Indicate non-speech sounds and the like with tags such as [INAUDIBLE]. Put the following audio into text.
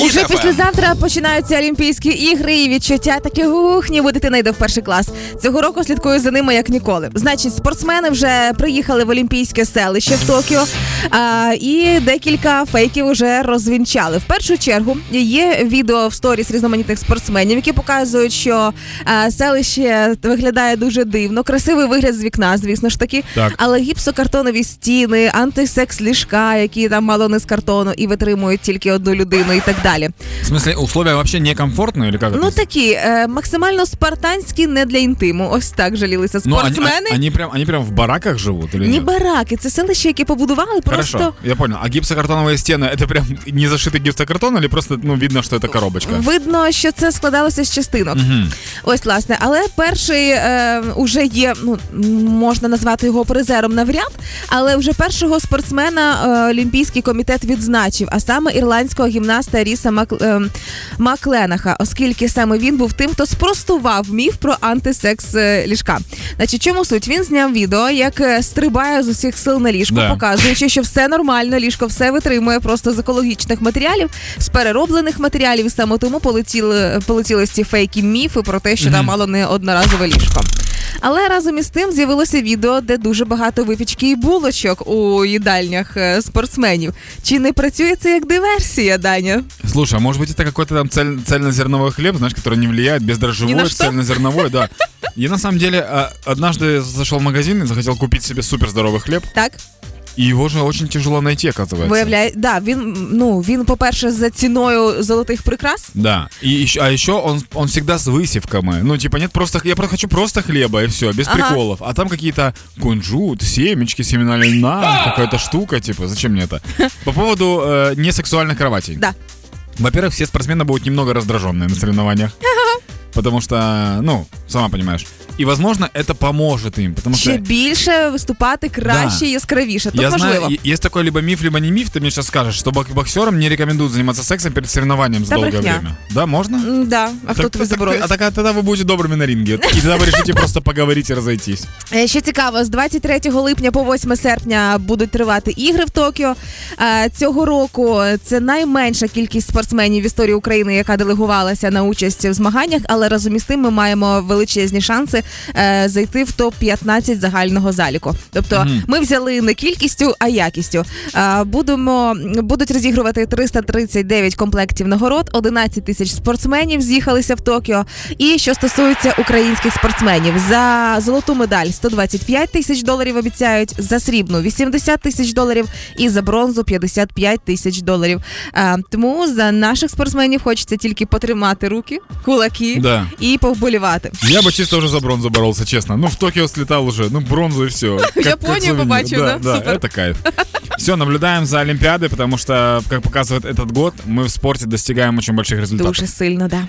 Уже післязавтра починаються Олімпійські ігри і відчуття таке ух, ніби дитина йде в перший клас. Цього року слідкую за ними як ніколи. Значить, спортсмени вже приїхали в Олімпійське селище в Токіо, а, і декілька фейків вже розвінчали. В першу чергу є відео в сторіс різноманітних спортсменів, які показують, що а, селище виглядає дуже дивно, красивий вигляд з вікна, звісно ж таки, Так. але гіпсокартонові стіни, антисекс ліжка, які там мало не з картону і витримують тільки одну людину, і так далі В смысле, условия вообще некомфортные или как Ну это? такі е, максимально спартанські, не для інтиму. Ось так жалілися Ну, они, спортсмени. они, прям, они прям в бараках живут или Ні нет? бараки, це селище, яке побудували просто. Хорошо, я понял. А гипсокартоновые стены, это прям не зашитый гипсокартон или просто ну, видно, что это коробочка? Видно, що це складалося з частинок. Мгм. Ось власне, але перший е, уже є, ну можна назвати його призером навряд, але вже першого спортсмена е, Олімпійський комітет відзначив, а саме ірландського гімнаста Ріса Мак, е, Макленаха, оскільки саме він був тим, хто спростував міф про антисекс е, ліжка. Значить, чому суть? Він зняв відео, як е, стрибає з усіх сил на ліжко, Да. показуючи, що все нормально, ліжко все витримує просто з екологічних матеріалів, з перероблених матеріалів, саме тому полетіли, полетіли ці фейки міфи про те, що там мало не одноразове ліжко. Але разом із тим з'явилося відео, де дуже багато випічки і булочок у їдальнях е, спортсменів. Чи не працює це як диверсія, Даня? Слушай, а может быть это какой-то там цель, цельнозерновой хлеб, знаешь, который не влияет, Ни бездрожжевой, на что? цельнозерновой, да. Я на самом деле а, однажды зашел в магазин и захотел купить себе супер здоровый хлеб, Так и его же очень тяжело найти, оказывается. виявляє, да, він ну він, по-перше, за ціною золотих прикрас. Да. И еще, а еще он, он всегда с высевками. Ну, типа, нет просто. Я просто хочу просто хлеба и все, без Ага. приколов. А там какие-то кунжут, семечки, семена льна, какая-то штука, типа, зачем мне это? По поводу э, несексуальных кроватей. Да. Во-первых, все спортсмены будут немного раздраженные на соревнованиях. [LAUGHS] Потому что, ну, сама понимаешь. И, возможно, это поможет им. Потому Ще что більше виступати краще, яскравіше. Тут я важливо. знаю, е- есть такой либо миф, либо не миф, ты мне сейчас скажешь, что бок- боксерам не рекомендуют заниматься сексом перед соревнованием с Да долгое брехня. время. Да, можно? М, Да, а хто Так- тобі так- заборонить? А так, а тогда вы будете добрыми на ринге. И [LAUGHS] тогда вы решите просто поговорить и разойтись. Е, Що цікаво, з 23 липня по 8 серпня будуть тривати ігри в Токіо. Е, Цього року це найменша кількість спортсменів в історії України, яка делегувалася на участь в змаганнях, але разом із тим ми маємо величезні шанси е, зайти в топ 15 загального заліку. Тобто ми взяли не кількістю, а якістю. Е, Будемо будуть розігрувати 339 комплектів нагород, 11 тисяч спортсменів з'їхалися в Токіо. І що стосується українських спортсменів, за золоту медаль 125 тисяч доларів обіцяють, за срібну 80 тисяч доларів і за бронзу 55 тисяч доларів. Е, Тому за наших спортсменів хочеться тільки потримати руки, кулаки Да. і повболівати. Я бы чисто уже за бронзу боролся, честно. Ну, в Токио слетал уже, ну, бронзу и все. Японию побачил, да? Да, Супер. это кайф. Все, наблюдаем за Олимпиадой, потому что, как показывает этот год, мы в спорте достигаем очень больших результатов. Дуже сильно, да.